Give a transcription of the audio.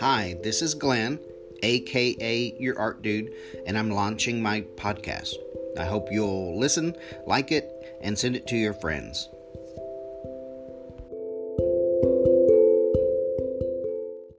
Hi, this is Glenn, aka Your Art Dude, and I'm launching my podcast. I hope you'll listen, like it, and send it to your friends.